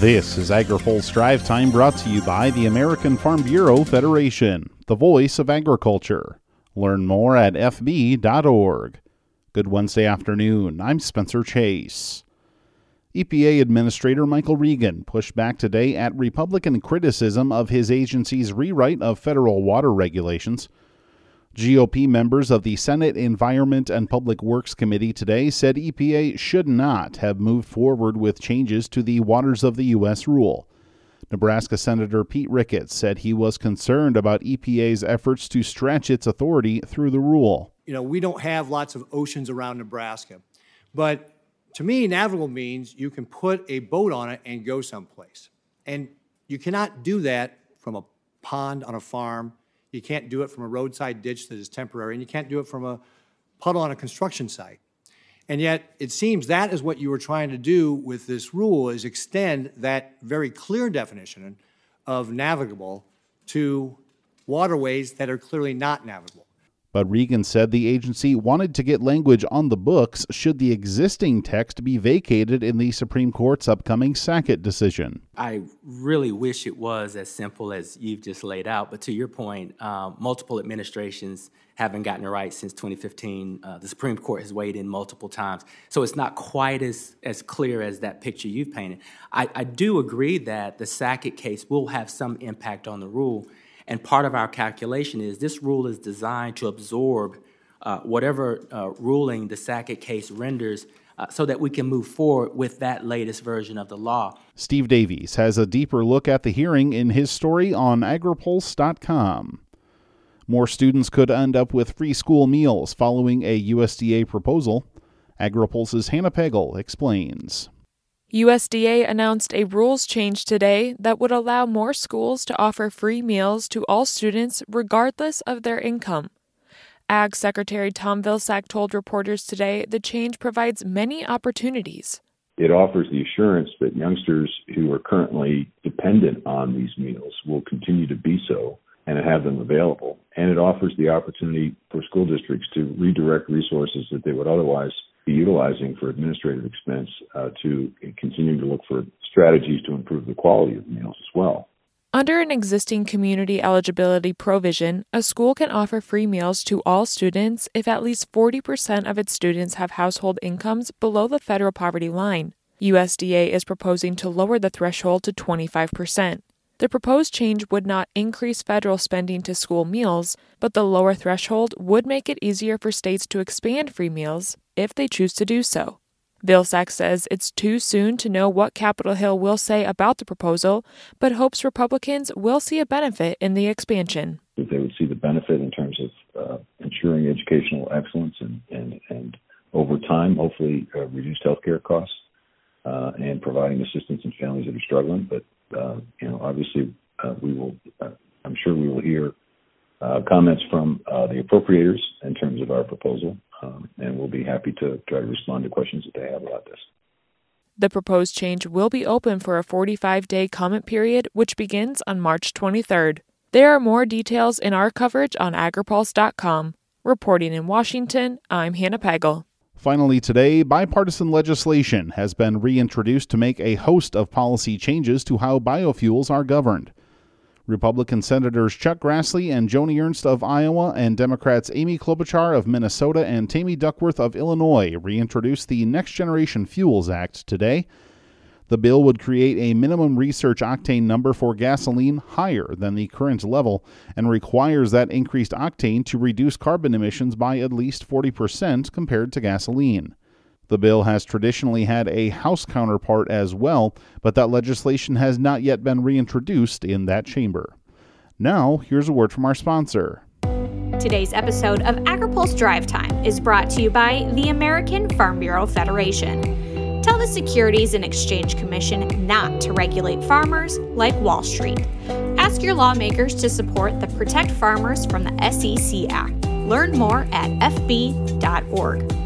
This is AgriPulse Drive Time brought to you by the American Farm Bureau Federation, the voice of agriculture. Learn more at fb.org. Good Wednesday afternoon. I'm Spencer Chase. EPA Administrator Michael Regan pushed back today at Republican criticism of his agency's rewrite of federal water regulations. GOP members of the Senate Environment and Public Works Committee today said EPA should not have moved forward with changes to the Waters of the U.S. rule. Nebraska Senator Pete Ricketts said he was concerned about EPA's efforts to stretch its authority through the rule. You know, we don't have lots of oceans around Nebraska, but to me, navigable means you can put a boat on it and go someplace. And you cannot do that from a pond on a farm. You can't do it from a roadside ditch that is temporary, and you can't do it from a puddle on a construction site. And yet, it seems that is what you were trying to do with this rule is extend that very clear definition of navigable to waterways that are clearly not navigable. But Regan said the agency wanted to get language on the books should the existing text be vacated in the Supreme Court's upcoming Sackett decision. I really wish it was as simple as you've just laid out. But to your point, um, multiple administrations haven't gotten it right since 2015. Uh, the Supreme Court has weighed in multiple times. So it's not quite as, as clear as that picture you've painted. I, I do agree that the Sackett case will have some impact on the rule. And part of our calculation is this rule is designed to absorb uh, whatever uh, ruling the Sackett case renders uh, so that we can move forward with that latest version of the law. Steve Davies has a deeper look at the hearing in his story on agripulse.com. More students could end up with free school meals following a USDA proposal. AgriPulse's Hannah Pagel explains. USDA announced a rules change today that would allow more schools to offer free meals to all students regardless of their income. Ag Secretary Tom Vilsack told reporters today the change provides many opportunities. It offers the assurance that youngsters who are currently dependent on these meals will continue to be so and have them available. And it offers the opportunity for school districts to redirect resources that they would otherwise utilizing for administrative expense uh, to continue to look for strategies to improve the quality of meals as well. Under an existing community eligibility provision, a school can offer free meals to all students if at least 40% of its students have household incomes below the federal poverty line. USDA is proposing to lower the threshold to 25%. The proposed change would not increase federal spending to school meals, but the lower threshold would make it easier for states to expand free meals if they choose to do so. Vilsack says it's too soon to know what Capitol Hill will say about the proposal, but hopes Republicans will see a benefit in the expansion. They would see the benefit in terms of uh, ensuring educational excellence and, and, and over time, hopefully, uh, reduced healthcare costs uh, and providing assistance in families that are struggling. But uh, you know, obviously, uh, we will. Uh, I'm sure we will hear comments from the appropriators in terms of our proposal, um, and we'll be happy to try to respond to questions that they have about this. The proposed change will be open for a 45 day comment period, which begins on March 23rd. There are more details in our coverage on agripulse.com. Reporting in Washington, I'm Hannah Pagel. Finally, today, bipartisan legislation has been reintroduced to make a host of policy changes to how biofuels are governed. Republican Senators Chuck Grassley and Joni Ernst of Iowa and Democrats Amy Klobuchar of Minnesota and Tammy Duckworth of Illinois reintroduced the Next Generation Fuels Act today. The bill would create a minimum research octane number for gasoline higher than the current level and requires that increased octane to reduce carbon emissions by at least 40% compared to gasoline. The bill has traditionally had a House counterpart as well, but that legislation has not yet been reintroduced in that chamber. Now, here's a word from our sponsor. Today's episode of AgriPulse Drive Time is brought to you by the American Farm Bureau Federation. Tell the Securities and Exchange Commission not to regulate farmers like Wall Street. Ask your lawmakers to support the Protect Farmers from the SEC Act. Learn more at fb.org.